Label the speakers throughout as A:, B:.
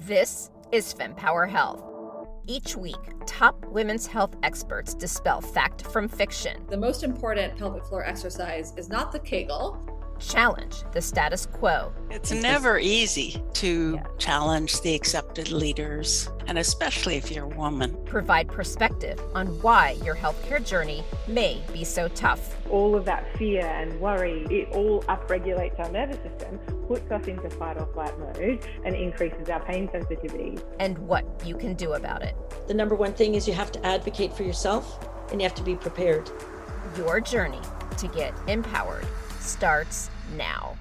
A: This is FemPower Health. Each week, top women's health experts dispel fact from fiction.
B: The most important pelvic floor exercise is not the Kegel,
A: challenge the status quo.
C: It's never easy to yeah. challenge the accepted leaders, and especially if you're a woman.
A: Provide perspective on why your healthcare journey may be so tough.
D: All of that fear and worry, it all upregulates our nervous system, puts us into fight or flight mode, and increases our pain sensitivity.
A: And what you can do about it.
E: The number one thing is you have to advocate for yourself and you have to be prepared.
A: Your journey to get empowered starts now.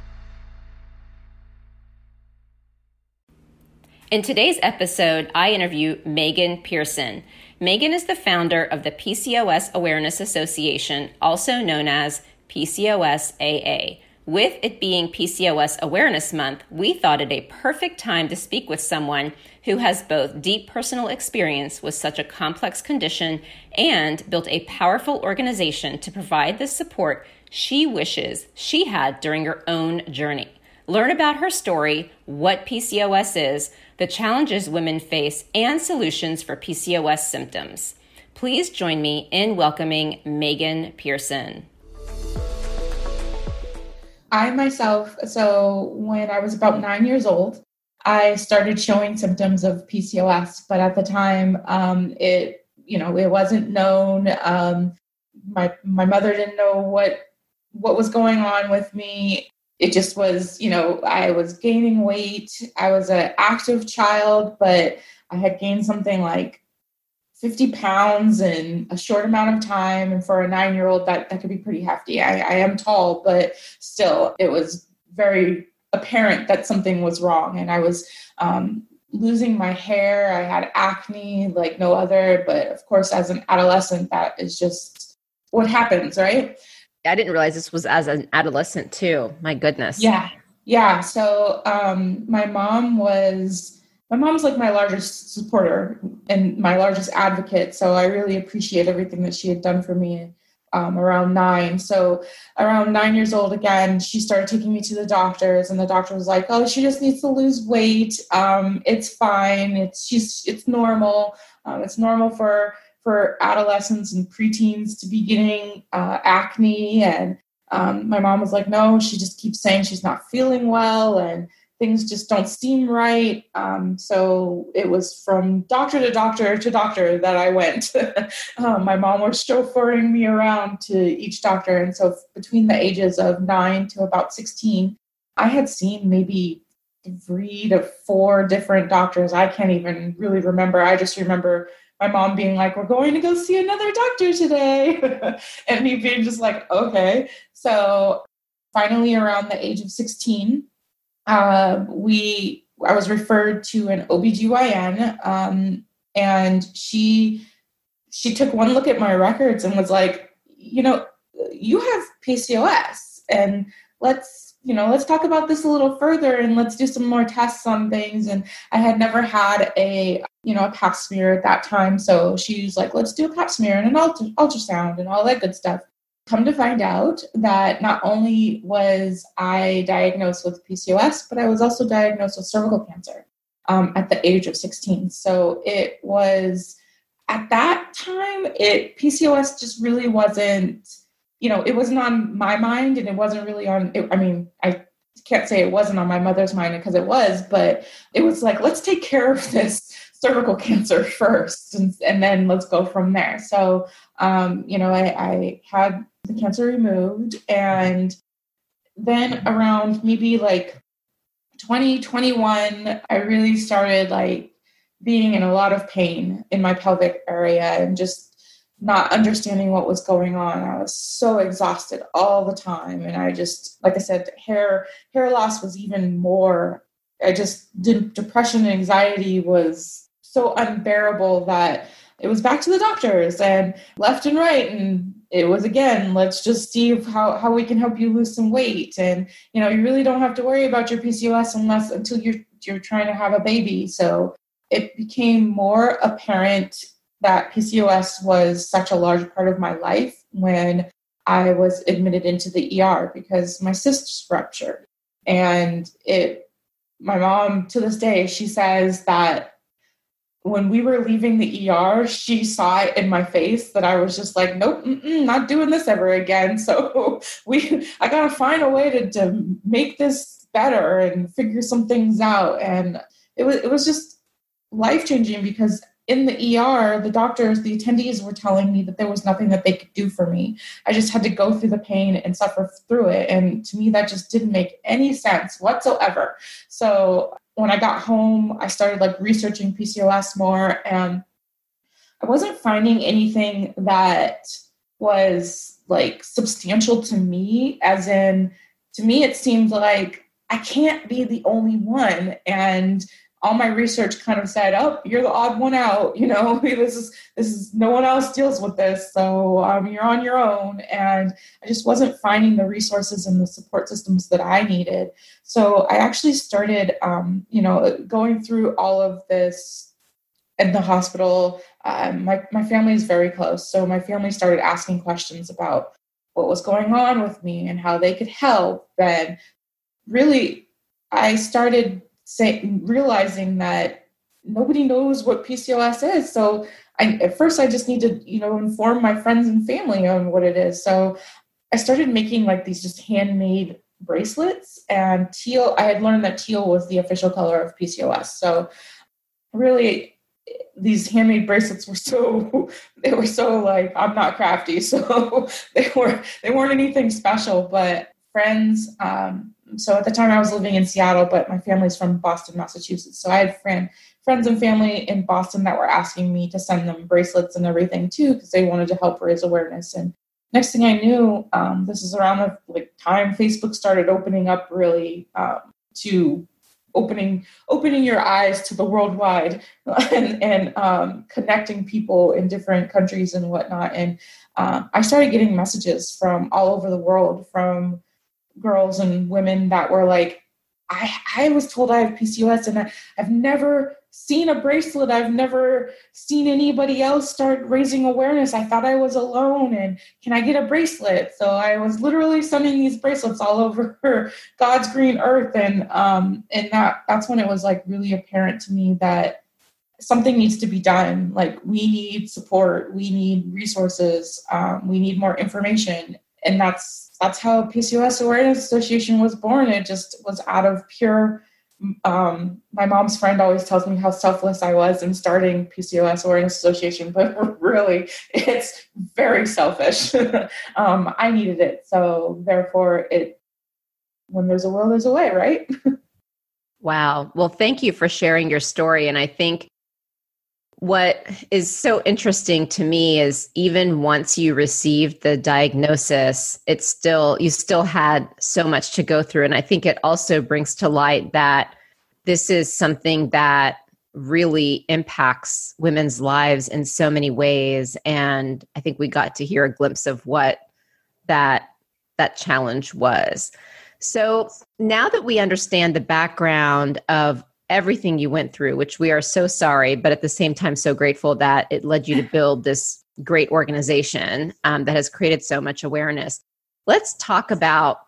A: In today's episode, I interview Megan Pearson. Megan is the founder of the PCOS Awareness Association, also known as PCOS AA. With it being PCOS Awareness Month, we thought it a perfect time to speak with someone who has both deep personal experience with such a complex condition and built a powerful organization to provide the support she wishes she had during her own journey. Learn about her story, what PCOS is, the challenges women face, and solutions for PCOS symptoms. Please join me in welcoming Megan Pearson.
F: I myself, so when I was about nine years old, I started showing symptoms of PCOS, but at the time, um, it you know it wasn't known. Um, my my mother didn't know what what was going on with me. It just was, you know, I was gaining weight. I was an active child, but I had gained something like 50 pounds in a short amount of time. And for a nine year old, that, that could be pretty hefty. I, I am tall, but still, it was very apparent that something was wrong. And I was um, losing my hair. I had acne like no other. But of course, as an adolescent, that is just what happens, right?
A: I didn't realize this was as an adolescent too. My goodness.
F: Yeah. Yeah. So um, my mom was my mom's like my largest supporter and my largest advocate. So I really appreciate everything that she had done for me um, around nine. So around nine years old again, she started taking me to the doctors, and the doctor was like, "Oh, she just needs to lose weight. Um, it's fine. It's she's it's normal. Um, it's normal for for adolescents and preteens to be getting uh, acne. And um, my mom was like, no, she just keeps saying she's not feeling well and things just don't seem right. Um, so it was from doctor to doctor to doctor that I went. um, my mom was chauffeuring me around to each doctor. And so between the ages of nine to about 16, I had seen maybe three to four different doctors. I can't even really remember. I just remember my mom being like, We're going to go see another doctor today. and me being just like, Okay. So finally, around the age of 16, uh, we I was referred to an OBGYN um, and she she took one look at my records and was like, you know, you have PCOS and let's you know, let's talk about this a little further and let's do some more tests on things. And I had never had a, you know, a pap smear at that time. So she's like, let's do a pap smear and an ultra- ultrasound and all that good stuff. Come to find out that not only was I diagnosed with PCOS, but I was also diagnosed with cervical cancer um, at the age of 16. So it was at that time, it PCOS just really wasn't you know, it wasn't on my mind and it wasn't really on, it, I mean, I can't say it wasn't on my mother's mind because it was, but it was like, let's take care of this cervical cancer first and, and then let's go from there. So, um, you know, I, I had the cancer removed and then around maybe like 2021, I really started like being in a lot of pain in my pelvic area and just not understanding what was going on. I was so exhausted all the time. And I just, like I said, hair hair loss was even more. I just did depression and anxiety was so unbearable that it was back to the doctors and left and right. And it was again let's just see how, how we can help you lose some weight. And you know you really don't have to worry about your pcos unless until you're you're trying to have a baby. So it became more apparent that PCOS was such a large part of my life when I was admitted into the ER because my cysts ruptured and it my mom to this day, she says that when we were leaving the ER, she saw it in my face that I was just like, nope, not doing this ever again. So we, I gotta find a way to, to make this better and figure some things out. And it was, it was just life changing because in the ER, the doctors, the attendees were telling me that there was nothing that they could do for me. I just had to go through the pain and suffer through it. And to me, that just didn't make any sense whatsoever. So when I got home, I started like researching PCOS more and I wasn't finding anything that was like substantial to me, as in, to me, it seemed like I can't be the only one. And all my research kind of said, "Oh, you're the odd one out. You know, this is this is no one else deals with this, so um, you're on your own." And I just wasn't finding the resources and the support systems that I needed. So I actually started, um, you know, going through all of this in the hospital. Um, my my family is very close, so my family started asking questions about what was going on with me and how they could help. And really, I started say, realizing that nobody knows what PCOS is. So I, at first I just need to, you know, inform my friends and family on what it is. So I started making like these just handmade bracelets and teal, I had learned that teal was the official color of PCOS. So really these handmade bracelets were so they were so like i'm not crafty so they were they weren't anything special but friends um, so at the time I was living in Seattle, but my family's from Boston, Massachusetts. So I had friend, friends and family in Boston that were asking me to send them bracelets and everything too, because they wanted to help raise awareness. And next thing I knew, um, this is around the like time Facebook started opening up really um, to opening opening your eyes to the worldwide and, and um, connecting people in different countries and whatnot. And uh, I started getting messages from all over the world from girls and women that were like, I, I was told I have PCOS and I, I've never seen a bracelet. I've never seen anybody else start raising awareness. I thought I was alone and can I get a bracelet? So I was literally sending these bracelets all over God's green earth. And um and that that's when it was like really apparent to me that something needs to be done. Like we need support, we need resources, um, we need more information. And that's that's how PCOS Awareness Association was born. It just was out of pure. Um, my mom's friend always tells me how selfless I was in starting PCOS Awareness Association, but really, it's very selfish. um, I needed it, so therefore, it. When there's a will, there's a way, right?
A: wow. Well, thank you for sharing your story, and I think what is so interesting to me is even once you received the diagnosis it's still you still had so much to go through. And i think it also brings to light that this is something that really impacts women's lives in so many ways. And i think we got to hear a glimpse of what that that challenge was. So now that we understand the background of everything you went through, which we are so sorry, but at the same time, so grateful that it led you to build this great organization um, that has created so much awareness. Let's talk about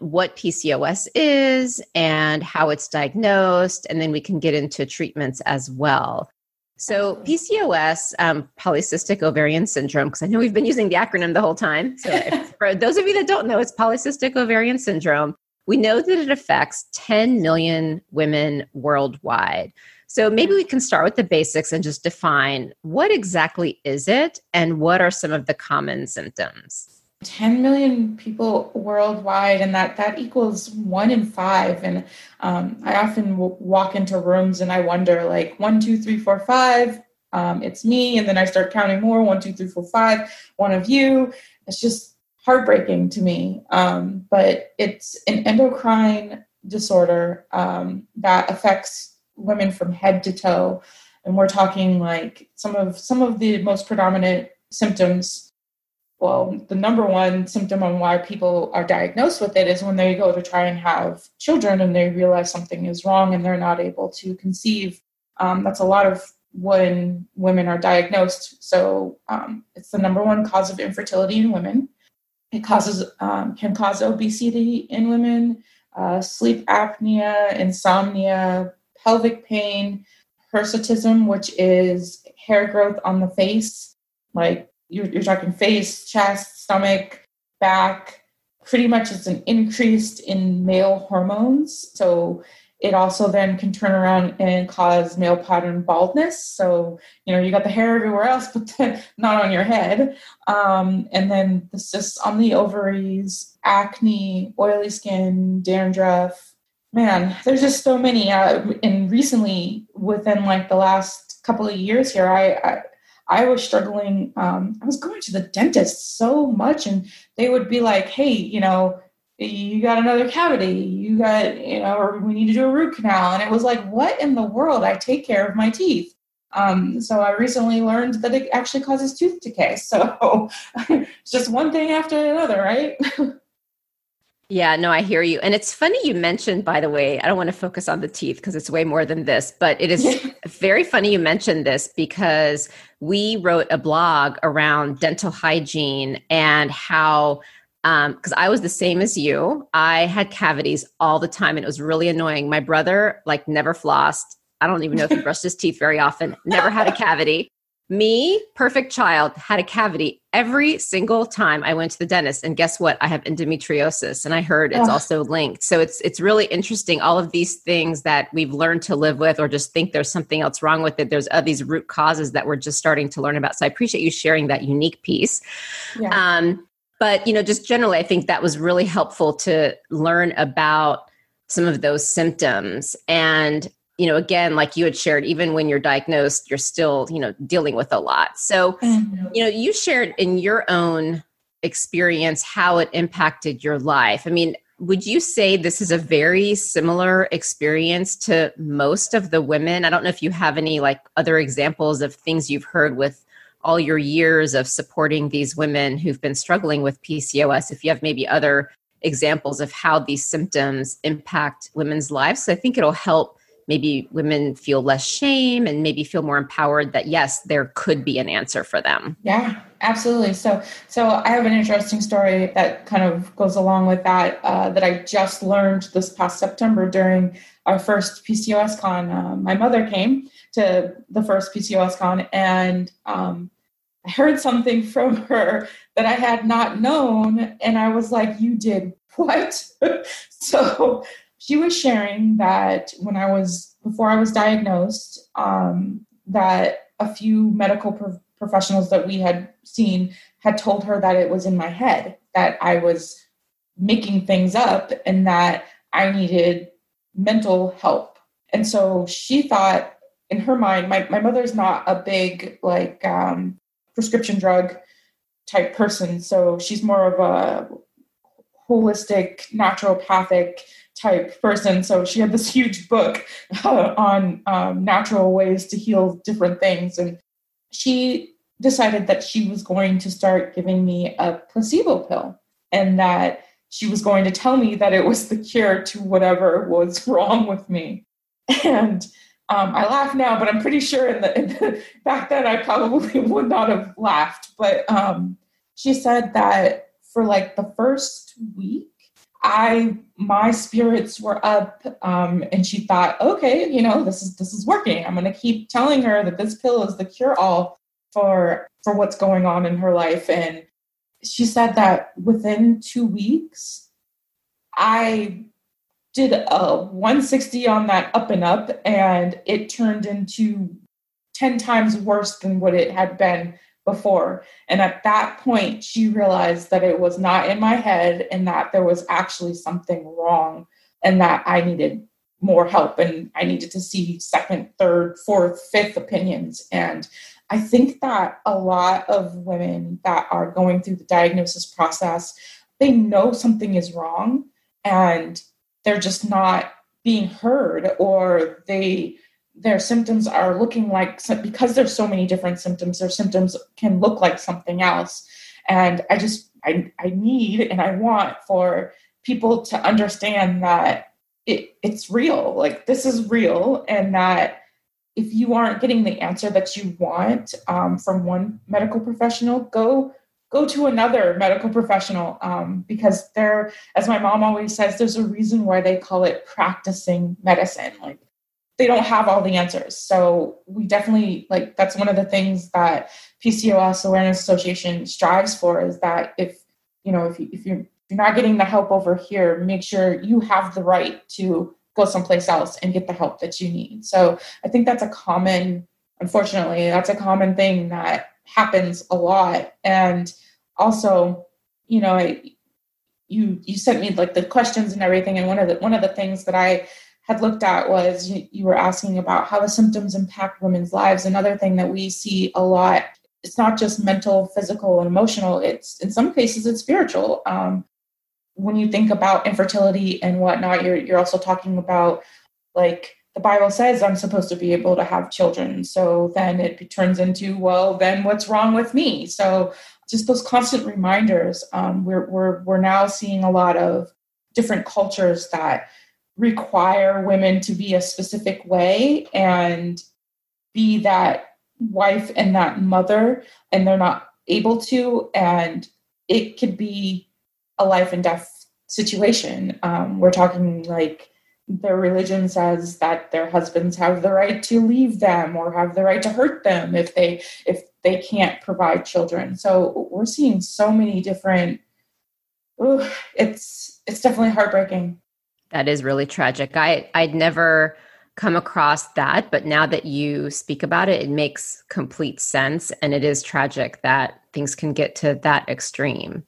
A: what PCOS is and how it's diagnosed, and then we can get into treatments as well. So, PCOS, um, polycystic ovarian syndrome, because I know we've been using the acronym the whole time. So, for those of you that don't know, it's polycystic ovarian syndrome. We know that it affects 10 million women worldwide. So maybe we can start with the basics and just define what exactly is it and what are some of the common symptoms?
F: 10 million people worldwide and that that equals one in five and um, i often w- walk into rooms and i wonder like one two three four five um, it's me and then i start counting more one two three four five one of you it's just heartbreaking to me. Um, but it's an endocrine disorder um, that affects women from head to toe, and we're talking like some of some of the most predominant symptoms. Well, the number one symptom on why people are diagnosed with it is when they go to try and have children and they realize something is wrong and they're not able to conceive. Um, that's a lot of when women are diagnosed. So um, it's the number one cause of infertility in women. It causes um, can cause obesity in women. uh, sleep apnea, insomnia, pelvic pain, hirsutism, which is hair growth on the face, like you're, you're talking face, chest, stomach, back. Pretty much it's an increase in male hormones. So it also then can turn around and cause male pattern baldness. So, you know, you got the hair everywhere else, but not on your head. Um, and then the cysts on the ovaries, acne, oily skin, dandruff. Man, there's just so many. Uh, and recently, within like the last couple of years here, I, I I was struggling. Um, I was going to the dentist so much, and they would be like, "Hey, you know, you got another cavity you got you know or we need to do a root canal. And it was like what in the world? I take care of my teeth. Um, so i recently learned that it actually causes tooth decay. So it's just one thing after another right?
A: Yeah no i hear you. And it's funny you mentioned by the way i don't want to focus on the teeth because it's way more than this but it is very funny you mentioned this because we wrote a blog around dental hygiene and how because um, I was the same as you. I had cavities all the time, and it was really annoying. My brother, like, never flossed. I don't even know if he brushed his teeth very often. Never had a cavity. Me, perfect child, had a cavity every single time I went to the dentist. And guess what? I have endometriosis, and I heard it's also linked. So it's it's really interesting. All of these things that we've learned to live with, or just think there's something else wrong with it. There's uh, these root causes that we're just starting to learn about. So I appreciate you sharing that unique piece. Yeah. Um, but, you know, just generally, I think that was really helpful to learn about some of those symptoms. And, you know, again, like you had shared, even when you're diagnosed, you're still, you know, dealing with a lot. So, mm-hmm. you know, you shared in your own experience how it impacted your life. I mean, would you say this is a very similar experience to most of the women? I don't know if you have any like other examples of things you've heard with all your years of supporting these women who've been struggling with PCOS, if you have maybe other examples of how these symptoms impact women's lives. So I think it'll help maybe women feel less shame and maybe feel more empowered that yes there could be an answer for them.
F: Yeah absolutely. So so i have an interesting story that kind of goes along with that uh, that i just learned this past september during our first pcos con. Uh, my mother came to the first pcos con and um, I heard something from her that I had not known. And I was like, You did what? so she was sharing that when I was, before I was diagnosed, um, that a few medical pro- professionals that we had seen had told her that it was in my head, that I was making things up and that I needed mental help. And so she thought in her mind, my, my mother's not a big, like, um, prescription drug type person. So she's more of a holistic, naturopathic type person. So she had this huge book uh, on um, natural ways to heal different things. And she decided that she was going to start giving me a placebo pill and that she was going to tell me that it was the cure to whatever was wrong with me. And um, I laugh now, but I'm pretty sure in the, in the, back then I probably would not have laughed. But um, she said that for like the first week, I my spirits were up, um, and she thought, okay, you know, this is this is working. I'm going to keep telling her that this pill is the cure all for for what's going on in her life. And she said that within two weeks, I did a 160 on that up and up, and it turned into 10 times worse than what it had been before. And at that point, she realized that it was not in my head and that there was actually something wrong and that I needed more help and I needed to see second, third, fourth, fifth opinions. And I think that a lot of women that are going through the diagnosis process, they know something is wrong and they're just not being heard or they their symptoms are looking like because there's so many different symptoms their symptoms can look like something else. And i just i, I need and i want for people to understand that it, it's real like this is real and that if you aren't getting the answer that you want um, from one medical professional go go to another medical professional um, because there, as my mom always says, there's a reason why they call it practicing medicine. Like they don't have all the answers. So we definitely like that's one of the things that PCOS Awareness Association strives for is that if you know if you, if you're if you're not getting the help over here, make sure you have the right to go someplace else and get the help that you need. So I think that's a common, unfortunately, that's a common thing that happens a lot. And also, you know, I, you you sent me like the questions and everything, and one of the one of the things that I had looked at was you, you were asking about how the symptoms impact women's lives. Another thing that we see a lot it's not just mental, physical, and emotional. It's in some cases it's spiritual. Um, when you think about infertility and whatnot, you're you're also talking about like the Bible says I'm supposed to be able to have children. So then it turns into, well, then what's wrong with me? So just those constant reminders. Um, we're we're we're now seeing a lot of different cultures that require women to be a specific way and be that wife and that mother, and they're not able to, and it could be a life and death situation. Um, we're talking like their religion says that their husbands have the right to leave them or have the right to hurt them if they if they can't provide children. So we're seeing so many different. Ooh, it's it's definitely heartbreaking.
A: That is really tragic. I I'd never come across that, but now that you speak about it, it makes complete sense, and it is tragic that things can get to that extreme.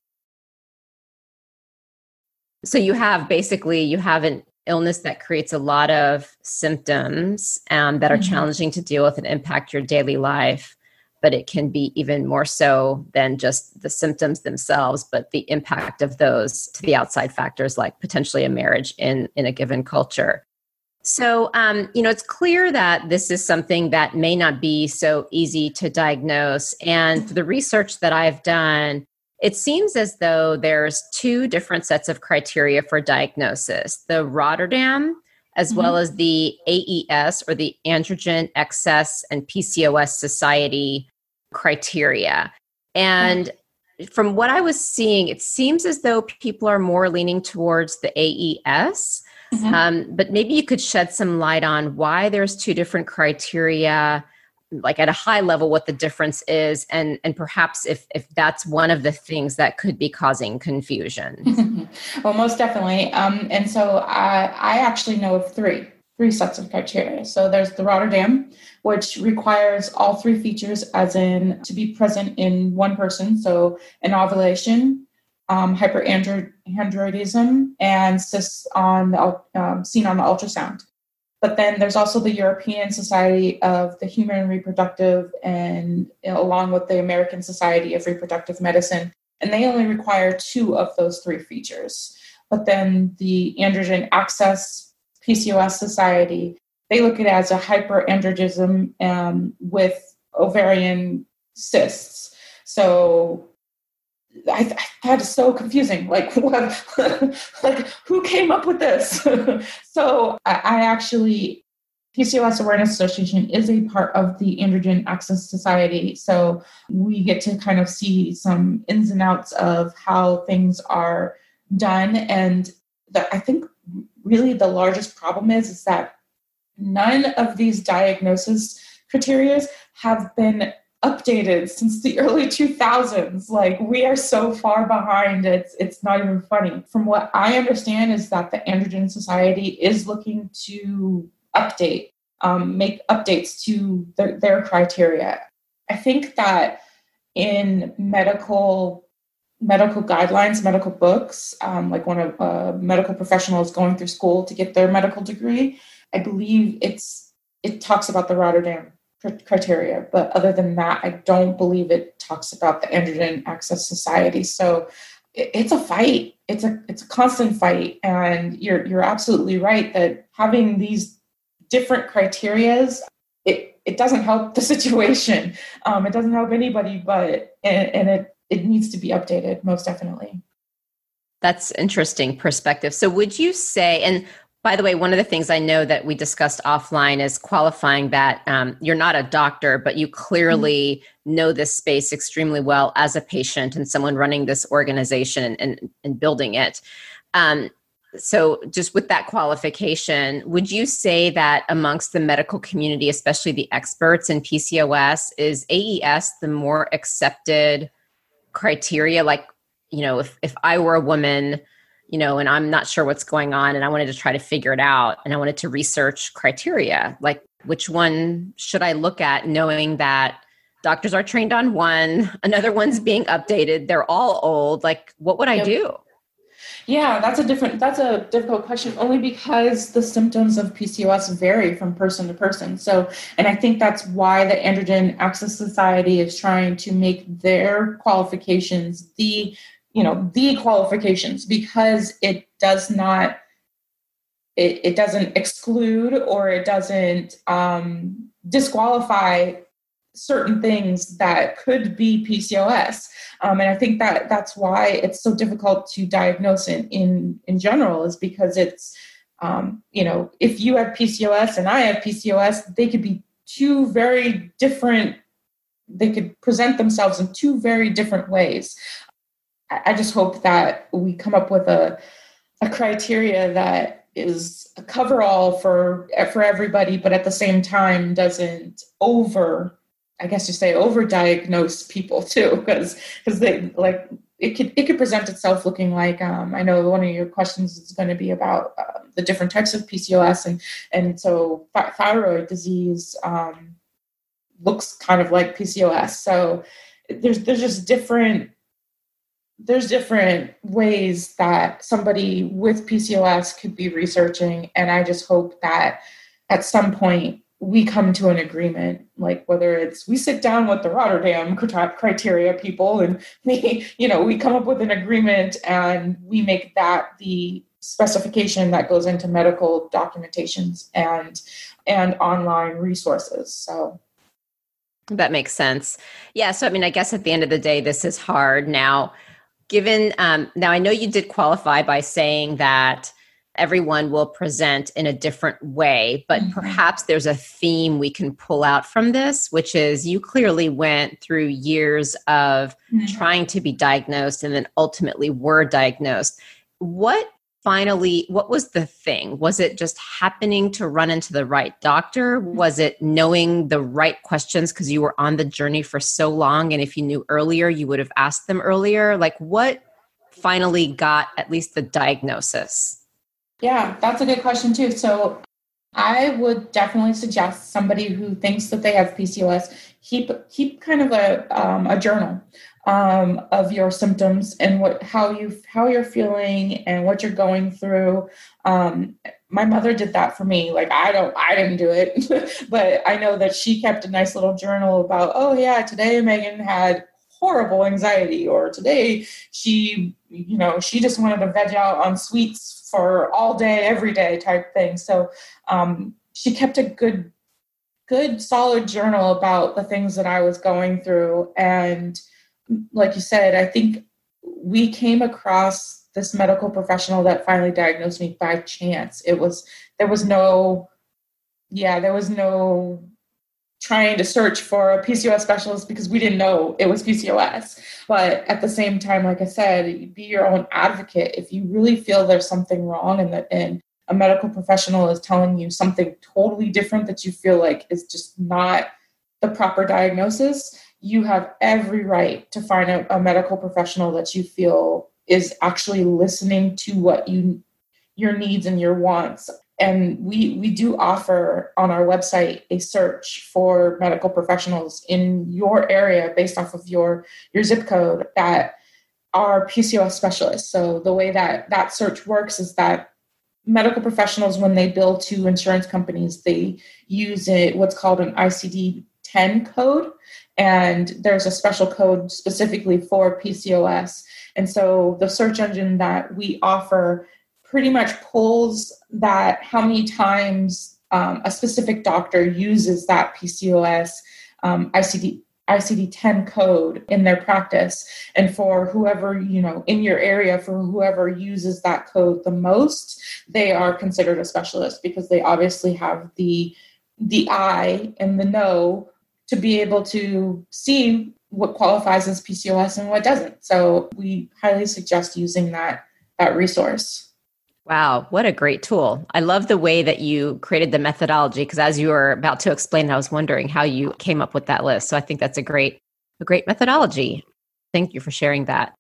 A: So you have basically you have an illness that creates a lot of symptoms um, that are mm-hmm. challenging to deal with and impact your daily life but it can be even more so than just the symptoms themselves but the impact of those to the outside factors like potentially a marriage in in a given culture. So um, you know it's clear that this is something that may not be so easy to diagnose. And the research that i've done it seems as though there's two different sets of criteria for diagnosis the Rotterdam, as mm-hmm. well as the AES or the Androgen Excess and PCOS Society criteria. And mm-hmm. from what I was seeing, it seems as though people are more leaning towards the AES. Mm-hmm. Um, but maybe you could shed some light on why there's two different criteria like at a high level what the difference is and and perhaps if if that's one of the things that could be causing confusion
F: well most definitely. Um, and so I, I actually know of three three sets of criteria. So there's the rotterdam which requires all three features as in to be present in one person so anovulation um, hyperandrogenism and cysts on the um, seen on the ultrasound. But then there's also the European Society of the Human Reproductive and along with the American Society of Reproductive Medicine. And they only require two of those three features. But then the Androgen Excess PCOS Society, they look at it as a hyperandrogenism um, with ovarian cysts. So I, that is so confusing. Like, what? like, who came up with this? so, I, I, actually, PCOS Awareness Association is a part of the Androgen Excess Society. So, we get to kind of see some ins and outs of how things are done. And the, I think really the largest problem is is that none of these diagnosis criteria have been updated since the early 2000s like we are so far behind it's it's not even funny from what i understand is that the androgen society is looking to update um, make updates to their, their criteria i think that in medical medical guidelines medical books um, like when a, a medical professional is going through school to get their medical degree i believe it's it talks about the rotterdam criteria. But other than that, I don't believe it talks about the Androgen Excess Society. So it's a fight. It's a it's a constant fight, and you're you're absolutely right that having these different criterias it it doesn't help the situation. Um, it doesn't help anybody, but and, and it it needs to be updated most definitely.
A: That's interesting perspective. So would you say and By the way, one of the things I know that we discussed offline is qualifying that um, you're not a doctor, but you clearly mm-hmm. know this space extremely well as a patient and someone running this organization and, and building it. Um, so, just with that qualification, would you say that amongst the medical community, especially the experts in PCOS, is AES the more accepted criteria? Like, you know, if, if I were a woman, you know, and I'm not sure what's going on and I wanted to try to figure it out and I wanted to research criteria. Like, which one should I look at knowing that doctors are trained on one, another one's being updated, they're all old? Like, what would I do?
F: Yeah, that's a different that's a difficult question only because the symptoms of PCOS vary from person to person. So, and I think that's why the Androgen Excess Society is trying to make their qualifications the you know the qualifications because it does not it, it doesn't exclude or it doesn't um, disqualify certain things that could be PCOS. Um, and I think that that's why it's so difficult to diagnose in in, in general is because it's um, you know if you have PCOS and I have PCOS, they could be two very different. They could present themselves in two very different ways. I just hope that we come up with a a criteria that is a cover all for for everybody, but at the same time doesn't over, I guess you say over diagnose people too, because because they like it could it could present itself looking like um, I know one of your questions is going to be about uh, the different types of PCOS and and so thyroid disease um, looks kind of like PCOS. So there's there's just different there's different ways that somebody with PCOS could be researching. And I just hope that at some point we come to an agreement, like whether it's we sit down with the Rotterdam criteria people and we, you know, we come up with an agreement and we make that the specification that goes into medical documentations and and online resources. So
A: that makes sense. Yeah. So, I mean, I guess at the end of the day, this is hard. Now, given um, now i know you did qualify by saying that everyone will present in a different way but mm-hmm. perhaps there's a theme we can pull out from this which is you clearly went through years of mm-hmm. trying to be diagnosed and then ultimately were diagnosed. What finally what was the thing? Was it just happening to run into the right doctor? Was it knowing the right questions because you were on the journey for so long and if you knew earlier you would have asked them earlier? Like what finally got at least the diagnosis
F: yeah that's a good question too so i would definitely suggest somebody who thinks that they have pcos keep keep kind of a, um, a journal um, of your symptoms and what how you how you're feeling and what you're going through. Um, my mother did that for me. Like I don't, I didn't do it, but I know that she kept a nice little journal about. Oh yeah, today Megan had horrible anxiety, or today she, you know, she just wanted to veg out on sweets for all day, every day type thing. So um, she kept a good, good solid journal about the things that I was going through and like you said, I think we came across this medical professional that finally diagnosed me by chance. It was there was no yeah, there was no trying to search for a PCOS specialist because we didn't know it was PCOS. But at the same time, like I said, be your own advocate. If you really feel there's something wrong and that and a medical professional is telling you something totally different that you feel like is just not the proper diagnosis, you have every right to find a, a medical professional that you feel is actually listening to what you your needs and your wants and we we do offer on our website a search for medical professionals in your area based off of your your zip code that are PCOS specialists. So the way that that search works is that medical professionals when they bill to insurance companies they use it what's called an ICD 10 code and there's a special code specifically for PCOS. And so the search engine that we offer pretty much pulls that how many times um, a specific doctor uses that PCOS um, ICD ICD-10 code in their practice and for whoever, you know, in your area for whoever uses that code the most, they are considered a specialist because they obviously have the the eye and the know to be able to see what qualifies as PCOS and what doesn't. So we highly suggest using that that resource.
A: Wow, what a great tool. I love the way that you created the methodology because as you were about to explain, I was wondering how you came up with that list. So I think that's a great a great methodology. Thank you for sharing that.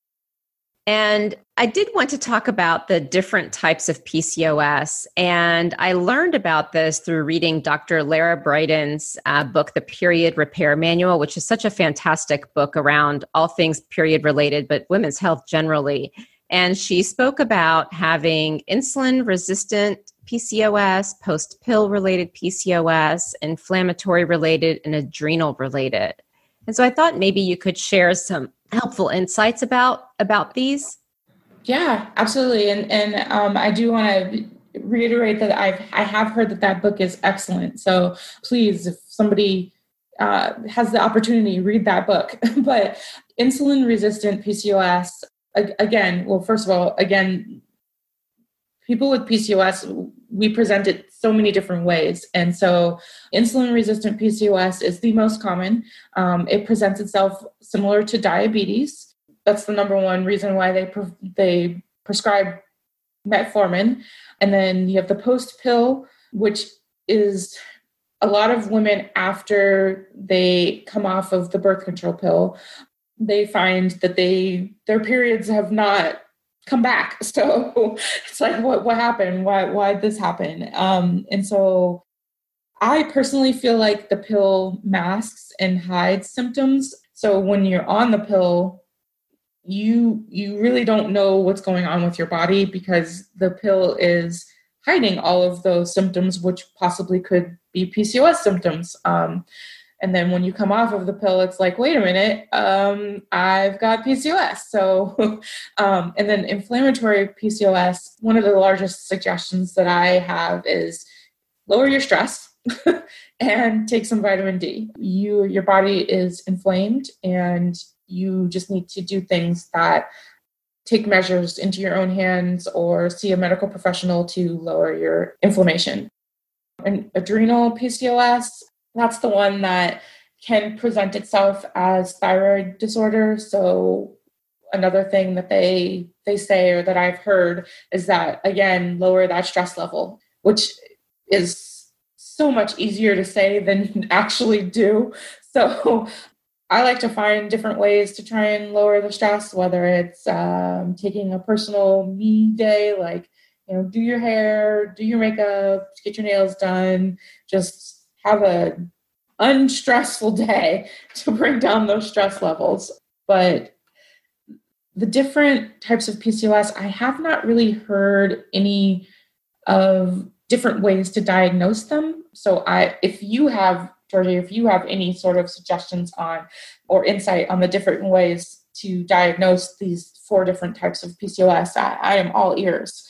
A: And I did want to talk about the different types of PCOS. And I learned about this through reading Dr. Lara Briden's uh, book, The Period Repair Manual, which is such a fantastic book around all things period related, but women's health generally. And she spoke about having insulin resistant PCOS, post pill related PCOS, inflammatory related, and adrenal related. And so I thought maybe you could share some helpful insights about about these.
F: Yeah, absolutely. And and um, I do want to reiterate that I've I have heard that that book is excellent. So please, if somebody uh, has the opportunity, read that book. but insulin resistant PCOS again, well, first of all, again, people with PCOS, we present it so many different ways. And so, insulin resistant PCOS is the most common. Um, it presents itself similar to diabetes. That's the number one reason why they pre- they prescribe metformin. And then you have the post pill, which is a lot of women after they come off of the birth control pill they find that they their periods have not come back. So it's like, what what happened? Why why did this happen? Um, and so I personally feel like the pill masks and hides symptoms. So when you're on the pill, you you really don't know what's going on with your body because the pill is hiding all of those symptoms, which possibly could be PCOS symptoms. Um, and then when you come off of the pill, it's like, wait a minute, um, I've got PCOS. So, um, and then inflammatory PCOS, one of the largest suggestions that I have is lower your stress and take some vitamin D. You, your body is inflamed and you just need to do things that take measures into your own hands or see a medical professional to lower your inflammation. And adrenal PCOS, that's the one that can present itself as thyroid disorder. So another thing that they they say or that I've heard is that again lower that stress level, which is so much easier to say than you can actually do. So I like to find different ways to try and lower the stress, whether it's um, taking a personal me day, like you know, do your hair, do your makeup, get your nails done, just have a unstressful day to bring down those stress levels. But the different types of PCOS, I have not really heard any of different ways to diagnose them. So I if you have Georgie, if you have any sort of suggestions on or insight on the different ways to diagnose these four different types of PCOS, I, I am all ears.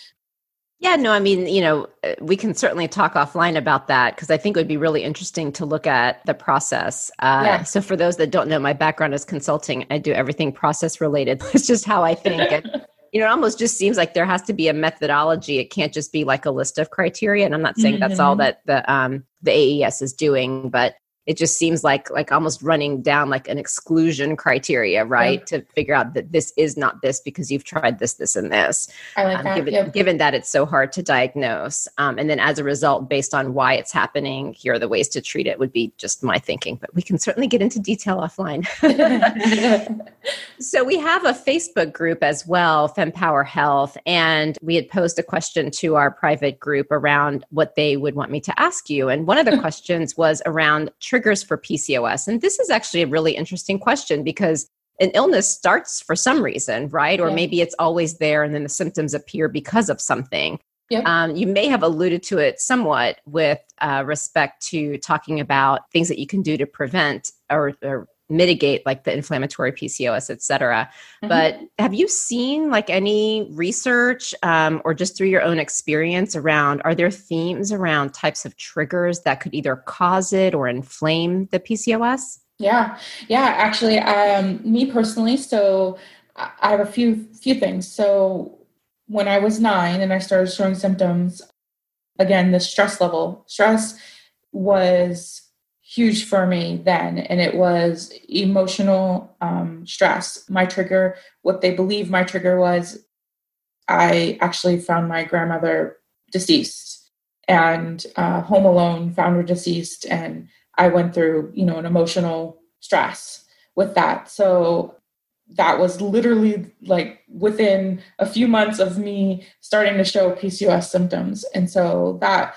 A: Yeah, no, I mean, you know, uh, we can certainly talk offline about that because I think it would be really interesting to look at the process. Uh, yeah. So, for those that don't know, my background is consulting. I do everything process related. It's just how I think. and, you know, it almost just seems like there has to be a methodology. It can't just be like a list of criteria. And I'm not saying mm-hmm. that's all mm-hmm. that the um, the AES is doing, but it just seems like like almost running down like an exclusion criteria right to figure out that this is not this because you've tried this this and this
F: I like um, that.
A: Given,
F: yep.
A: given that it's so hard to diagnose um, and then as a result based on why it's happening here are the ways to treat it would be just my thinking but we can certainly get into detail offline so we have a facebook group as well fempower health and we had posed a question to our private group around what they would want me to ask you and one of the questions was around triggers for PCOS? And this is actually a really interesting question because an illness starts for some reason, right? Or yeah. maybe it's always there and then the symptoms appear because of something. Yep. Um, you may have alluded to it somewhat with uh, respect to talking about things that you can do to prevent or, or mitigate like the inflammatory PCOS, et cetera. Mm-hmm. But have you seen like any research um, or just through your own experience around, are there themes around types of triggers that could either cause it or inflame the PCOS?
F: Yeah, yeah. Actually, um, me personally, so I have a few few things. So when I was nine and I started showing symptoms, again, the stress level, stress was huge for me then, and it was emotional um, stress. My trigger, what they believe my trigger was, I actually found my grandmother deceased and uh, home alone, found her deceased, and I went through, you know, an emotional stress with that. So that was literally like within a few months of me starting to show PCOS symptoms. And so that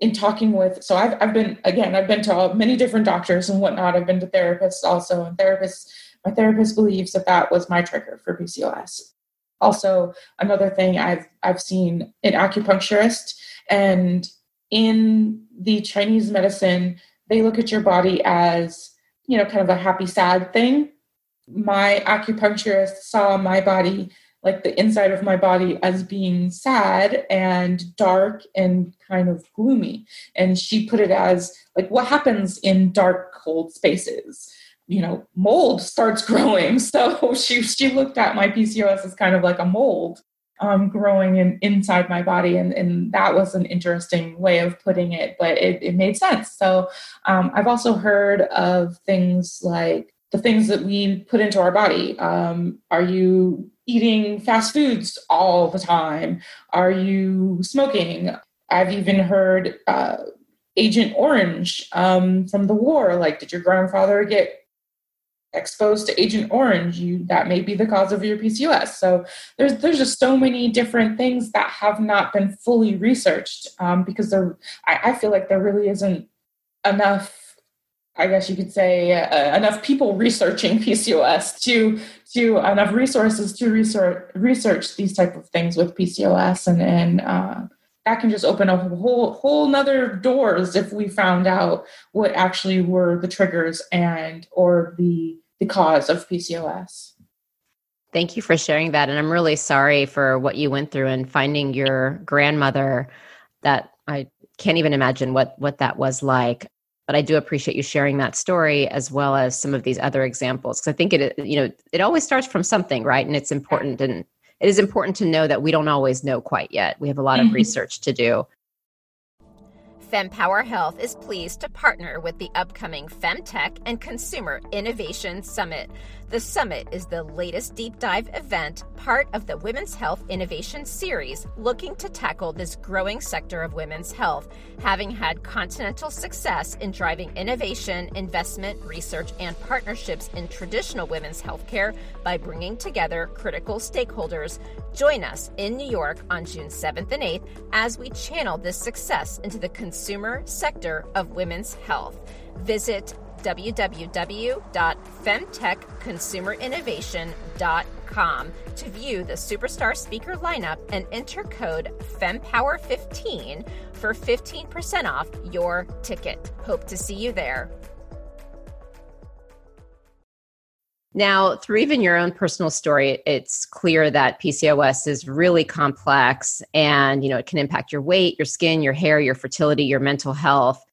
F: in talking with so I've I've been again, I've been to many different doctors and whatnot. I've been to therapists also, and therapists my therapist believes that that was my trigger for PCOS. Also, another thing I've I've seen an acupuncturist and in the Chinese medicine, they look at your body as, you know, kind of a happy, sad thing. My acupuncturist saw my body, like the inside of my body, as being sad and dark and kind of gloomy. And she put it as, like, what happens in dark, cold spaces? you know mold starts growing so she she looked at my pcos as kind of like a mold um, growing in, inside my body. And, and that was an interesting way of putting it, but it, it made sense. So um, I've also heard of things like the things that we put into our body. Um, are you eating fast foods all the time? Are you smoking? I've even heard uh, Agent Orange um, from the war. Like, did your grandfather get exposed to Agent Orange, you that may be the cause of your PCOS. So there's there's just so many different things that have not been fully researched um, because there I, I, feel like there really isn't enough. I guess you could say uh, enough people researching PCOS to to enough resources to research research these type of things with PCOS and and uh, that can just open a whole whole nother doors if we found out what actually were the triggers and or the the cause of PCOS.
A: Thank you for sharing that. And I'm really sorry for what you went through and finding your grandmother that I can't even imagine what what that was like. But I do appreciate you sharing that story as well as some of these other examples. Because I think it, you know, it always starts from something, right? And it's important and it is important to know that we don't always know quite yet. We have a lot of mm-hmm. research to do. FemPower Health is pleased to partner with the upcoming FemTech and Consumer Innovation Summit. The summit is the latest deep dive event, part of the Women's Health Innovation Series, looking to tackle this growing sector of women's health, having had continental success in driving innovation, investment, research, and partnerships in traditional women's healthcare by bringing together critical stakeholders. Join us in New York on June 7th and 8th as we channel this success into the consumer sector of women's health. Visit www.femtechconsumerinnovation.com to view the superstar speaker lineup and enter code FEMPOWER15 for 15% off your ticket. Hope to see you there. Now, through even your own personal story, it's clear that PCOS is really complex and, you know, it can impact your weight, your skin, your hair, your fertility, your mental health.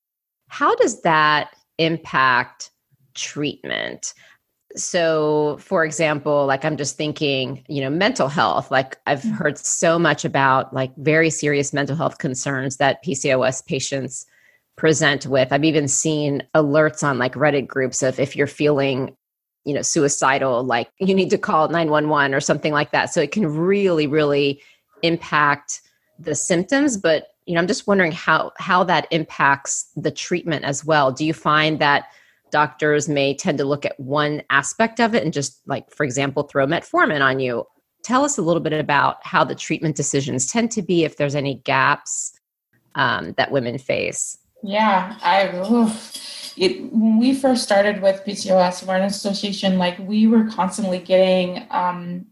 A: How does that impact treatment. So for example like i'm just thinking you know mental health like i've mm-hmm. heard so much about like very serious mental health concerns that pcos patients present with. I've even seen alerts on like reddit groups of if you're feeling you know suicidal like you need to call 911 or something like that. So it can really really impact the symptoms but you know i'm just wondering how how that impacts the treatment as well. Do you find that doctors may tend to look at one aspect of it and just like for example throw metformin on you? Tell us a little bit about how the treatment decisions tend to be if there's any gaps um, that women face.
F: Yeah i it, when we first started with pcos awareness association like we were constantly getting um,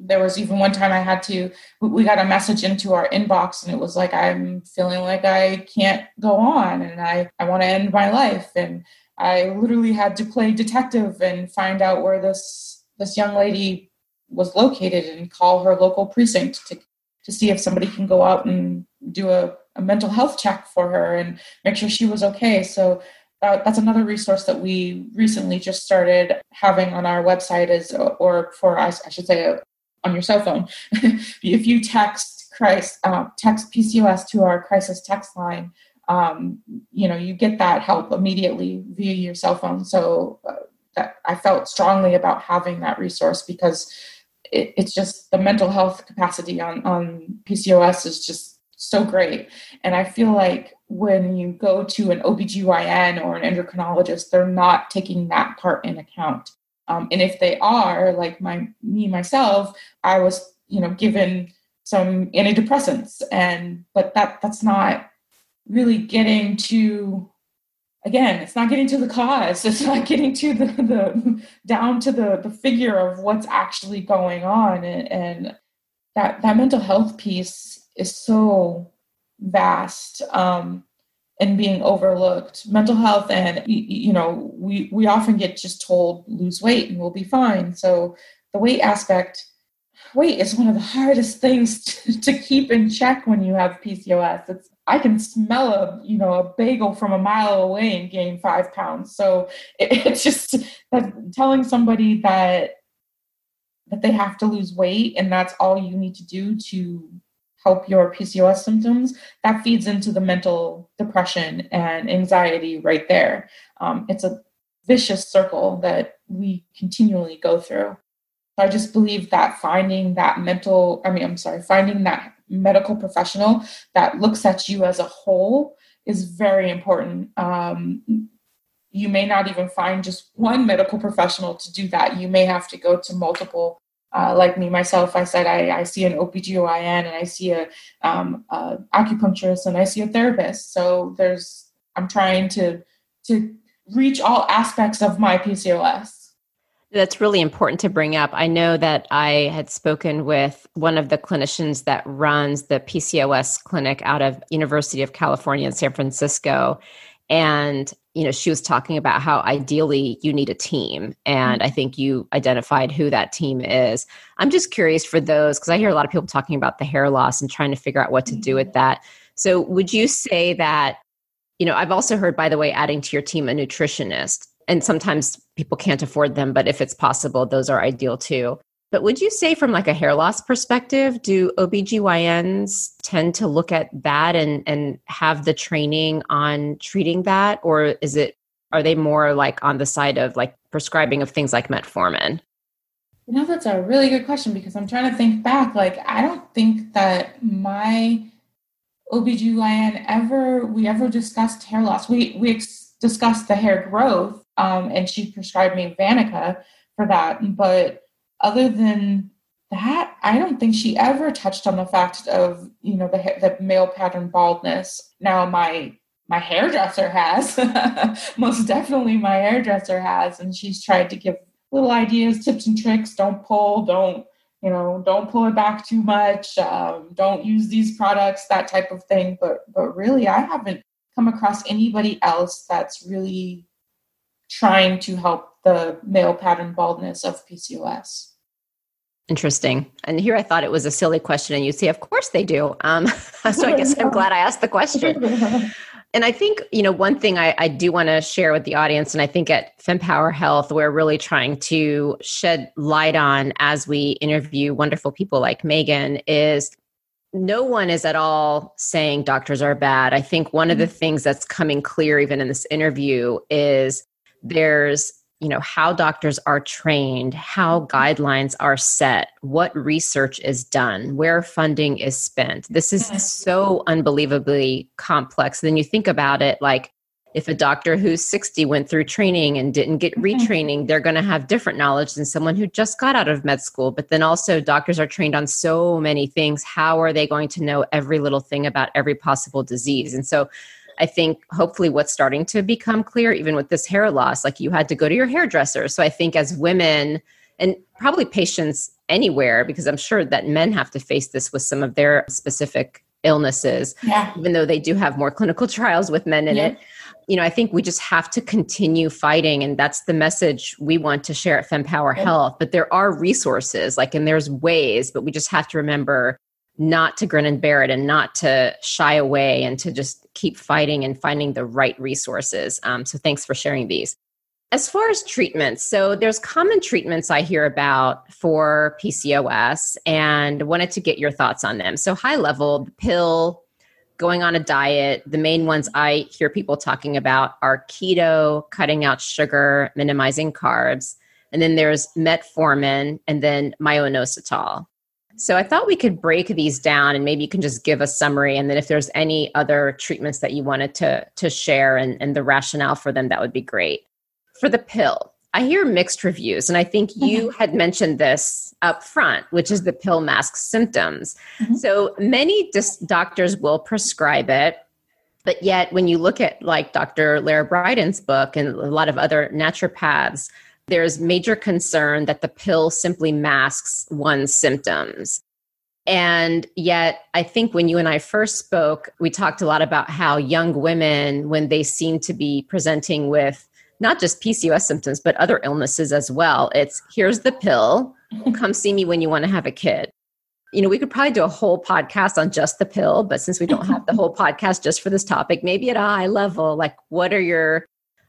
F: there was even one time I had to, we got a message into our inbox and it was like, I'm feeling like I can't go on and I, I want to end my life. And I literally had to play detective and find out where this, this young lady was located and call her local precinct to, to see if somebody can go out and do a, a mental health check for her and make sure she was okay. So that, that's another resource that we recently just started having on our website is or for I, I should say on your cell phone. If you text christ uh, text pcos to our crisis text line um, you know you get that help immediately via your cell phone. So uh, that i felt strongly about having that resource because it, it's just the mental health capacity on on pcos is just so great. And i feel like when you go to an OBGYN or an endocrinologist, they're not taking that part in account. Um, and if they are, like my me myself, I was, you know, given some antidepressants, and but that that's not really getting to again it's not getting to the cause. It's not getting to the, the down to the the figure of what's actually going on. And, and that that mental health piece is so vast. Um, and being overlooked. Mental health, and you know, we we often get just told lose weight and we'll be fine. So the weight aspect, weight is one of the hardest things to, to keep in check when you have PCOS. It's I can smell a you know a bagel from a mile away and gain five pounds. So it, it's just that telling somebody that that they have to lose weight and that's all you need to do to help your PCOS symptoms, that feeds into the mental depression and anxiety right there. Um, it's a vicious circle that we continually go through. So I just believe that finding that mental, I mean, I'm sorry, finding that medical professional that looks at you as a whole is very important. Um, you may not even find just one medical professional to do that. You may have to go to multiple uh, like me myself, I said I, I see an OBGYN and I see a, um, a acupuncturist and I see a therapist. So there's I'm trying to to reach all aspects of my PCOS.
A: That's really important to bring up. I know that I had spoken with one of the clinicians that runs the PCOS clinic out of University of California in San Francisco and you know she was talking about how ideally you need a team and i think you identified who that team is. I'm just curious for those because i hear a lot of people talking about the hair loss and trying to figure out what to do with mm-hmm. that. So would you say that you know i've also heard by the way adding to your team a nutritionist and sometimes people can't afford them but if it's possible those are ideal too but would you say from like a hair loss perspective, do OBGYNs tend to look at that and, and have the training on treating that? Or is it are they more like on the side of like prescribing of things like metformin?
F: You know, that's a really good question because I'm trying to think back. Like, I don't think that my OBGYN ever, we ever discussed hair loss. We, we ex- discussed the hair growth um, and she prescribed me Vaniqa for that. But other than that, I don't think she ever touched on the fact of you know the the male pattern baldness. Now my my hairdresser has, most definitely my hairdresser has, and she's tried to give little ideas, tips and tricks. Don't pull, don't you know, don't pull it back too much. Um, don't use these products, that type of thing. But but really, I haven't come across anybody else that's really trying to help the male pattern baldness of PCOS.
A: Interesting. And here I thought it was a silly question, and you'd say, of course they do. Um, so I guess I'm glad I asked the question. And I think, you know, one thing I, I do want to share with the audience, and I think at FemPower Health, we're really trying to shed light on as we interview wonderful people like Megan, is no one is at all saying doctors are bad. I think one of the mm-hmm. things that's coming clear, even in this interview, is there's you know how doctors are trained how guidelines are set what research is done where funding is spent. This is mm-hmm. so unbelievably complex. Then you think about it like if a doctor who's 60 went through training and didn't get mm-hmm. retraining they're going to have different knowledge than someone who just got out of med school. But then also doctors are trained on so many things. How are they going to know every little thing about every possible disease? And so I think hopefully what's starting to become clear, even with this hair loss, like you had to go to your hairdresser. So I think as women and probably patients anywhere, because I'm sure that men have to face this with some of their specific illnesses, yeah. even though they do have more clinical trials with men in yeah. it. You know, I think we just have to continue fighting. And that's the message we want to share at FemPower yeah. Health. But there are resources, like, and there's ways, but we just have to remember not to grin and bear it and not to shy away and to just keep fighting and finding the right resources. Um, so thanks for sharing these. As far as treatments, so there's common treatments I hear about for PCOS and wanted to get your thoughts on them. So high level, the pill, going on a diet, the main ones I hear people talking about are keto, cutting out sugar, minimizing carbs, and then there's metformin and then myoinositol. So I thought we could break these down and maybe you can just give a summary and then if there's any other treatments that you wanted to to share and, and the rationale for them, that would be great. For the pill, I hear mixed reviews, and I think you mm-hmm. had mentioned this up front, which is the pill masks symptoms. Mm-hmm. So many dis- doctors will prescribe it, but yet when you look at like Dr. Lara Briden's book and a lot of other naturopaths, there's major concern that the pill simply masks one's symptoms. And yet, I think when you and I first spoke, we talked a lot about how young women, when they seem to be presenting with not just PCOS symptoms, but other illnesses as well, it's here's the pill, mm-hmm. come see me when you want to have a kid. You know, we could probably do a whole podcast on just the pill, but since we don't have the whole podcast just for this topic, maybe at a high level, like what are your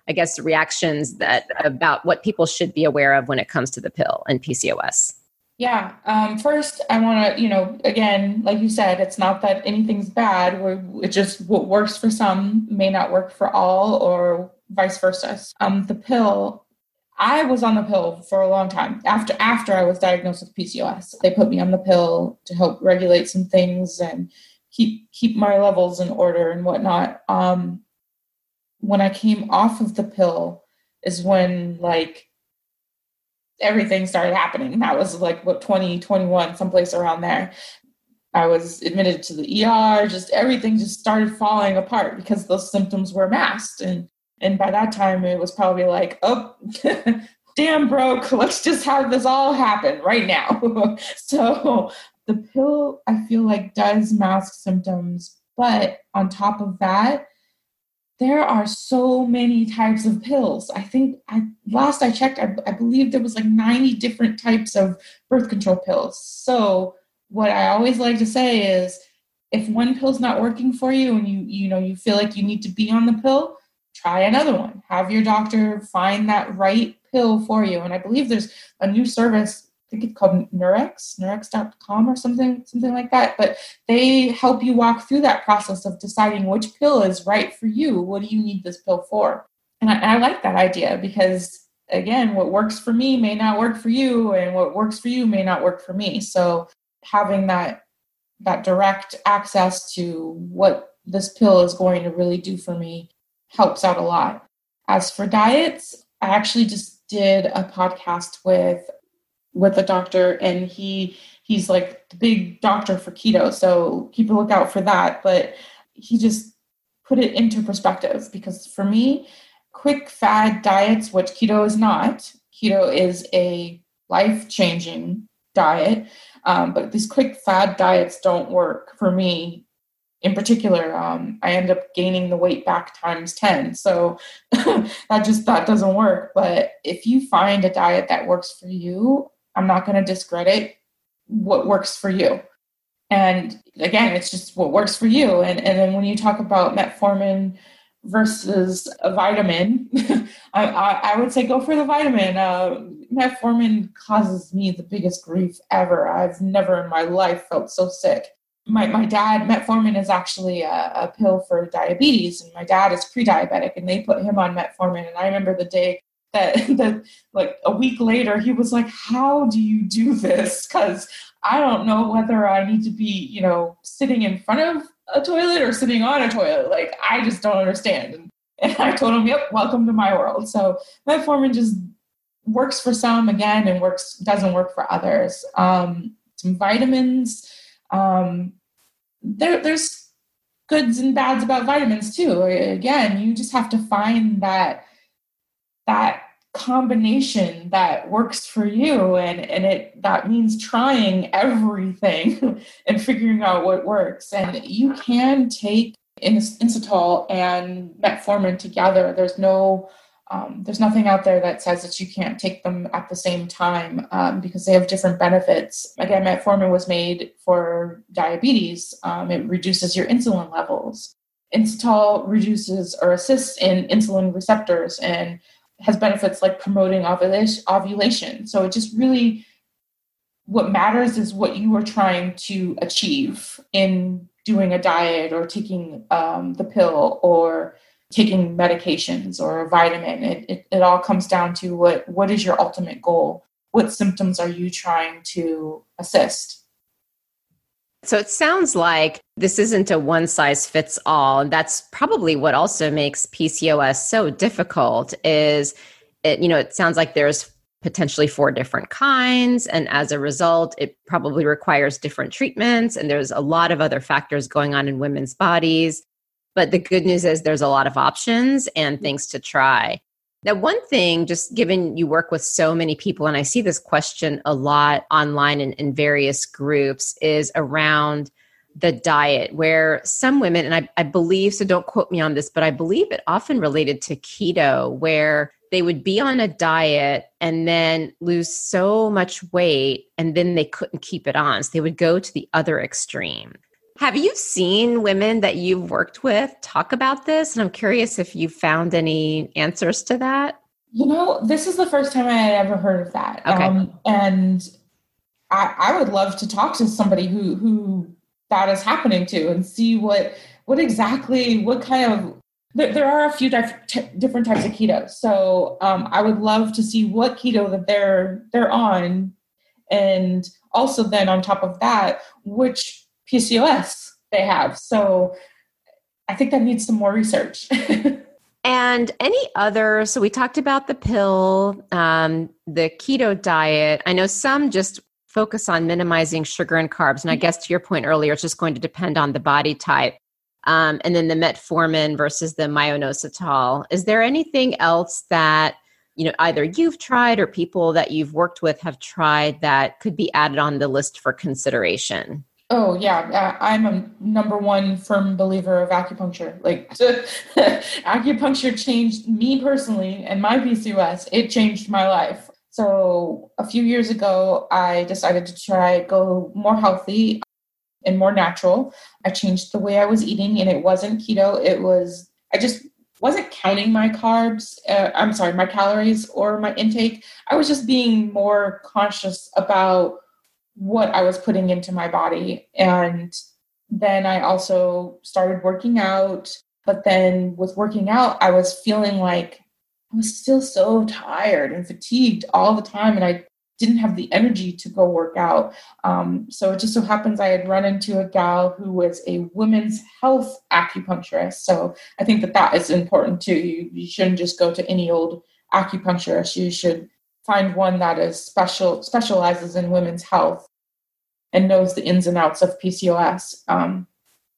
A: I guess, reactions that about what people should be aware of when it comes to the pill and PCOS?
F: Yeah. Um, first, I want to, you know, again, like you said, it's not that anything's bad. We're, it just what works for some may not work for all, or vice versa. Um, the pill. I was on the pill for a long time after after I was diagnosed with PCOS. They put me on the pill to help regulate some things and keep keep my levels in order and whatnot. Um, when I came off of the pill is when like everything started happening. That was like what 2021, someplace around there. I was admitted to the ER, just everything just started falling apart because those symptoms were masked. And and by that time it was probably like, oh damn broke, let's just have this all happen right now. so the pill I feel like does mask symptoms, but on top of that, there are so many types of pills. I think I last I checked, I, I, believe there was like 90 different types of birth control pills. So what I always like to say is if one pill's not working for you and you you know you feel like you need to be on the pill, try another one. Have your doctor find that right pill for you. And I believe there's a new service think it's called Nurx, Nurx.com or something, something like that. But they help you walk through that process of deciding which pill is right for you. What do you need this pill for? And I, I like that idea because again, what works for me may not work for you, and what works for you may not work for me. So having that that direct access to what this pill is going to really do for me helps out a lot. As for diets, I actually just did a podcast with with a doctor and he he's like the big doctor for keto so keep a lookout for that but he just put it into perspective because for me quick fad diets which keto is not keto is a life changing diet um, but these quick fad diets don't work for me in particular. Um, i end up gaining the weight back times 10 so that just that doesn't work but if you find a diet that works for you I'm not going to discredit what works for you. And again, it's just what works for you. And, and then when you talk about metformin versus a vitamin, I, I, I, would say go for the vitamin. Uh, metformin causes me the biggest grief ever. I've never in my life felt so sick. My, my dad, metformin is actually a, a pill for diabetes, and my dad is pre diabetic, and they put him on metformin. And I remember the day that that like a week later he was like how do you do this? Because i don't know whether i need to be you know sitting in front of a toilet or sitting on a toilet. Like i just don't understand. And, and i told him yep welcome to my world. So my metformin just works for some again and works doesn't work for others. Um, some vitamins. Um, there, there's goods and bads about vitamins too. Again you just have to find that that combination that works for you and and it that means trying everything and figuring out what works and you can take inositol and metformin together there's no um, there's nothing out there that says that you can't take them at the same time um, because they have different benefits. Again, metformin was made for diabetes. Um, it reduces your insulin levels. Inositol reduces or assists in insulin receptors and has benefits like promoting ovulation. So it just really, what matters is what you are trying to achieve in doing a diet or taking um, the pill or taking medications or a vitamin. It, it, it all comes down to what, what is your ultimate goal? What symptoms are you trying to assist?
A: So it sounds like this isn't a one size fits all. And that's probably what also makes PCOS so difficult is it, you know, it sounds like there's potentially four different kinds. And as a result, it probably requires different treatments. And there's a lot of other factors going on in women's bodies. But the good news is there's a lot of options and things to try. Now, one thing, just given you work with so many people, and I see this question a lot online in, in various groups, is around the diet, where some women, and I, I believe, so don't quote me on this, but I believe it often related to keto, where they would be on a diet and then lose so much weight and then they couldn't keep it on. So they would go to the other extreme. Have you seen women that you've worked with talk about this? And I'm curious if you found any answers to that.
F: You know, this is the first time I had ever heard of that.
A: Okay. Um,
F: and I, I would love to talk to somebody who who that is happening to and see what what exactly what kind of there, there are a few t- different types of keto. So um, I would love to see what keto that they're they're on, and also then on top of that, which PCOS they have. So I think that needs some more research.
A: and any other, so we talked about the pill, um, the keto diet. I know some just focus on minimizing sugar and carbs. And I guess to your point earlier, it's just going to depend on the body type. Um, and then the metformin versus the myo-inositol. Is there anything else that you know either you've tried or people that you've worked with have tried that could be added on the list for consideration?
F: Oh yeah, I'm a number one firm believer of acupuncture. Like acupuncture changed me personally and my PCOS. It changed my life. So a few years ago, I decided to try go more healthy and more natural. I changed the way I was eating, and it wasn't keto. It was I just wasn't counting my carbs. Uh, I'm sorry, my calories or my intake. I was just being more conscious about what I was putting into my body. And then I also started working out. But then with working out, I was feeling like I was still so tired and fatigued all the time. And I didn't have the energy to go work out. Um, so it just so happens I had run into a gal who was a women's health acupuncturist. So I think that that is important too. You, you shouldn't just go to any old acupuncturist. You should find one that is special specializes in women's health and knows the ins and outs of PCOS. Um,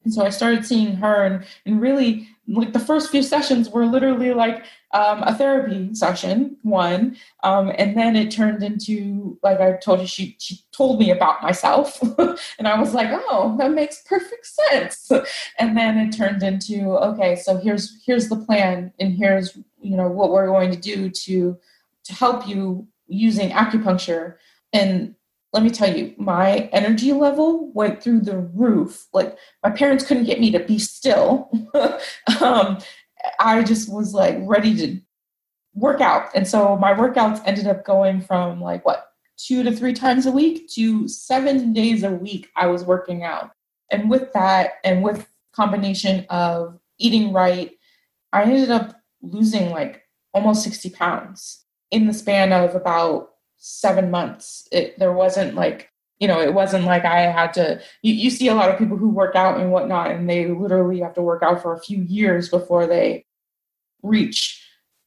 F: and so I started seeing her, and, and really, like the first few sessions were literally like um, a therapy session, one, um, and then it turned into like I told you, she she told me about myself, and I was like, oh, that makes perfect sense. And then it turned into okay, so here's here's the plan, and here's you know what we're going to do to to help you using acupuncture and let me tell you, my energy level went through the roof. Like my parents couldn't get me to be still. um, I just was like ready to work out. And so my workouts ended up going from like what, two to three times a week to seven days a week I was working out. And with that, and with combination of eating right, I ended up losing like almost 60 pounds in the span of about seven months. It, there wasn't like, you know, it wasn't like I had to. You, you see a lot of people who work out and whatnot, and they literally have to work out for a few years before they reach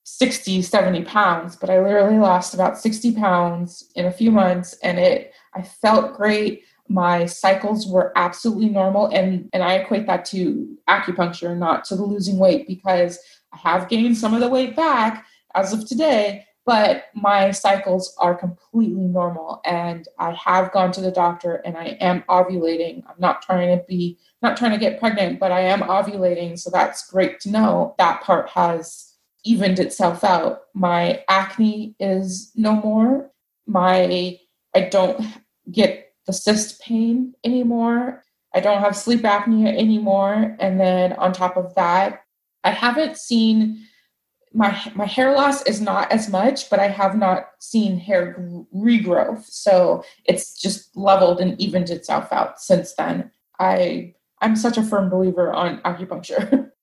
F: 60, 70 pounds. But I literally lost about 60 pounds in a few months, and it, I felt great. My cycles were absolutely normal, and and I equate that to acupuncture, not to the losing weight, because I have gained some of the weight back as of today but my cycles are completely normal and i have gone to the doctor and i am ovulating i'm not trying to be not trying to get pregnant but i am ovulating so that's great to know that part has evened itself out. My acne is no more. My I don't get the cyst pain anymore. I don't have sleep apnea anymore. And then on top of that, I haven't seen my my hair loss is not as much, but I have not seen hair regrowth. So it's just leveled and evened itself out since then. I I'm such a firm believer on acupuncture.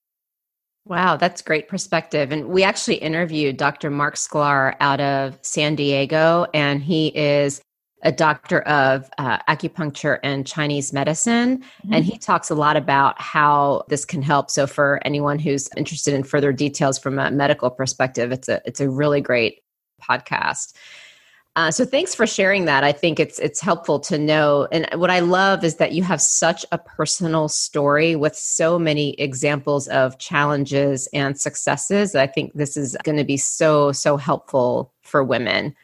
A: Wow, that's great perspective. And we actually interviewed Dr. Mark Sklar out of San Diego, and he is a doctor of uh, acupuncture and Chinese medicine. Mm-hmm. And he talks a lot about how this can help. So, for anyone who's interested in further details from a medical perspective, it's a, it's a really great podcast. Uh, so thanks for sharing that. I think it's it's helpful to know. And what I love is that you have such a personal story with so many examples of challenges and successes. I think this is going to be so so helpful for women.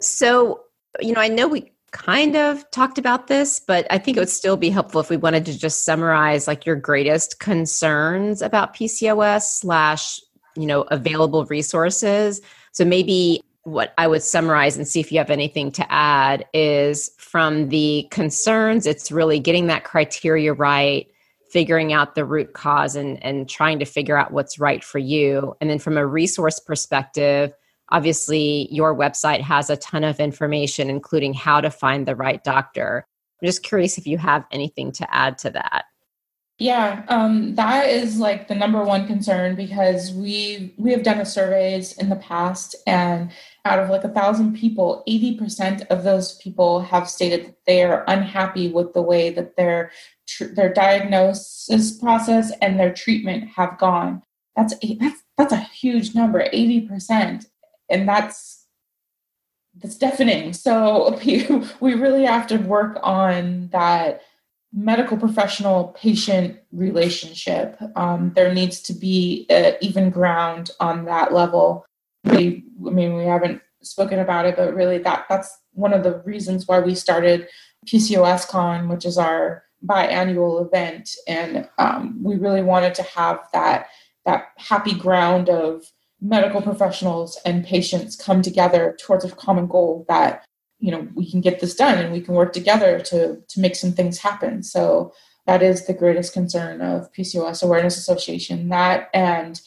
A: So you know, I know we kind of talked about this, but I think it would still be helpful if we wanted to just summarize like your greatest concerns about PCOS slash, you know, available resources. So maybe what I would summarize and see if you have anything to add is from the concerns, it's really getting that criteria right, figuring out the root cause and, and trying to figure out what's right for you. And then from a resource perspective, Obviously, your website has a ton of information, including how to find the right doctor. I'm just curious if you have anything to add to that.
F: Yeah, um, that is like the number one concern because we we have done surveys in the past, and out of like a thousand people, eighty percent of those people have stated that they are unhappy with the way that their their diagnosis process and their treatment have gone. That's that's that's a huge number, eighty percent, and that's that's deafening. So we really have to work on that medical professional patient relationship. Um, there needs to be even ground on that level. I mean, we haven't spoken about it, but really that that's one of the reasons why we started PCOS Con, which is our biannual event, and um, we really wanted to have that that happy ground of medical professionals and patients come together towards a common goal that you know we can get this done and we can work together to to make some things happen. So that is the greatest concern of pcos awareness association that and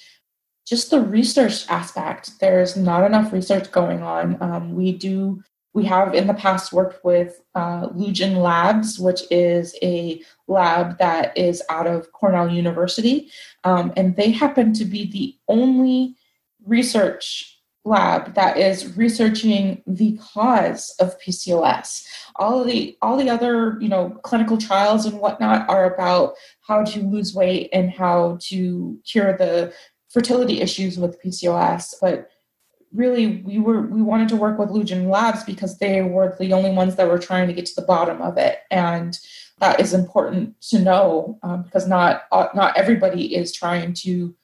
F: just the research aspect. There's not enough research going on. Um, we do we have in the past worked with uh, Labs, which is a lab that is out of Cornell University. Um, and they happen to be the only research lab that is researching the cause of PCOS. All the all the other you know clinical trials and whatnot are about how to lose weight and how to cure the fertility issues with PCOS, but really we were we wanted to work with Lujan Labs because they were the only ones that were trying to get to the bottom of it and that is important to know um, because not uh, not everybody is trying to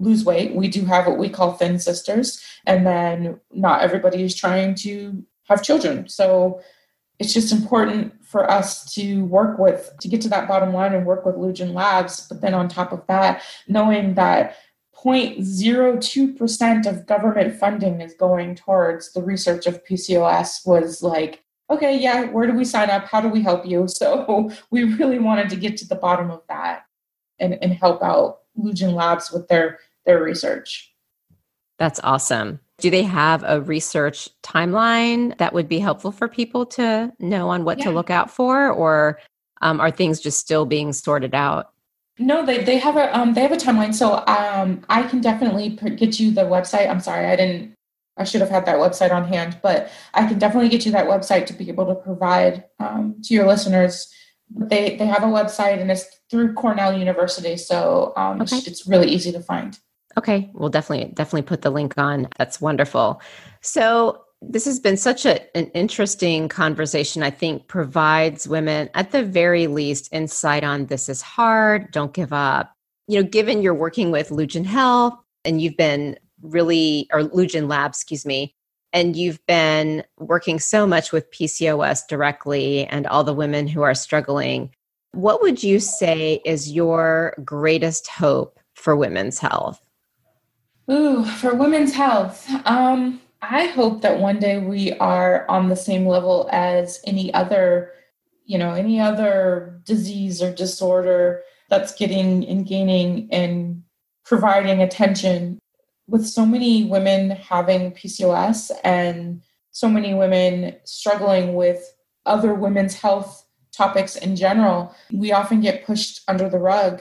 F: lose weight. We do have what we call thin sisters, and then not everybody is trying to have children. So it's just important for us to work with to get to that bottom line and work with Lujan Labs. But then on top of that, knowing that 0.02% of government funding is going towards the research of PCOS was like, okay, yeah, where do we sign up? How do we help you? So we really wanted to get to the bottom of that and, and help out Lujan Labs with their their research.
A: That's awesome. Do they have a research timeline that would be helpful for people to know on what yeah. to look out for, or um, are things just still being sorted out?
F: No, they, they have a um, they have a timeline. So um, I can definitely get you the website. I'm sorry, I didn't. I should have had that website on hand, but I can definitely get you that website to be able to provide um, to your listeners. They they have a website and it's through Cornell University, so um, okay. it's really easy to find.
A: Okay, we'll definitely definitely put the link on. That's wonderful. So this has been such a, an interesting conversation. I think provides women, at the very least, insight on this is hard. Don't give up. You know, given you're working with Lujan Health and you've been really, or Lujan Labs, excuse me, and you've been working so much with PCOS directly and all the women who are struggling. What would you say is your greatest hope for women's health?
F: Ooh, for women's health. Um, I hope that one day we are on the same level as any other, you know, any other disease or disorder that's getting and gaining and providing attention. With so many women having PCOS and so many women struggling with other women's health topics in general, we often get pushed under the rug.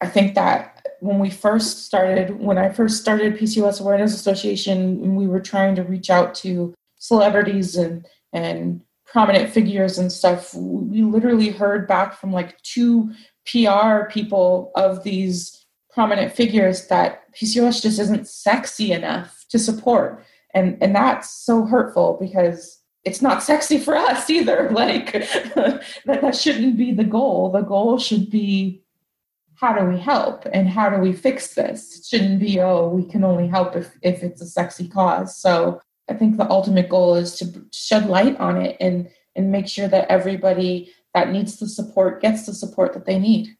F: I think that when we first started, when I first started PCOS Awareness Association, we were trying to reach out to celebrities and and prominent figures and stuff. We literally heard back from like two PR people of these prominent figures that PCOS just isn't sexy enough to support. And and that's so hurtful because it's not sexy for us either. Like that, that shouldn't be the goal. The goal should be how do we help and how do we fix this? It shouldn't be, oh, we can only help if, if it's a sexy cause. So I think the ultimate goal is to shed light on it and and make sure that everybody that needs the support gets the support that they need.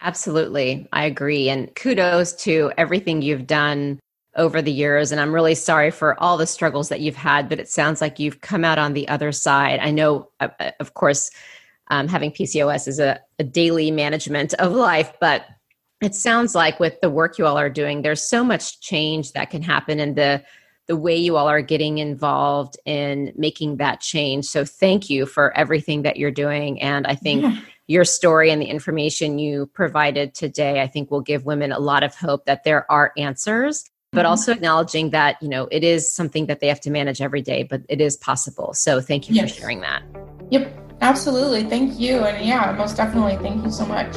A: Absolutely. I agree. And kudos to everything you've done over the years. And I'm really sorry for all the struggles that you've had, but it sounds like you've come out on the other side. I know, uh, uh, of course, um, having PCOS is a, a daily management of life, but it sounds like with the work you all are doing, there's so much change that can happen in the the way you all are getting involved in making that change. So thank you for everything that you're doing. And I think yeah. your story and the information you provided today, I think will give women a lot of hope that there are answers but mm-hmm. also acknowledging that you know it is something that they have to manage every day but it is possible so thank you yes. for sharing that
F: yep absolutely. Thank you. And yeah most definitely. Thank you so much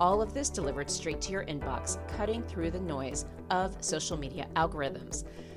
A: All of this delivered straight to your inbox, cutting through the noise of social media algorithms.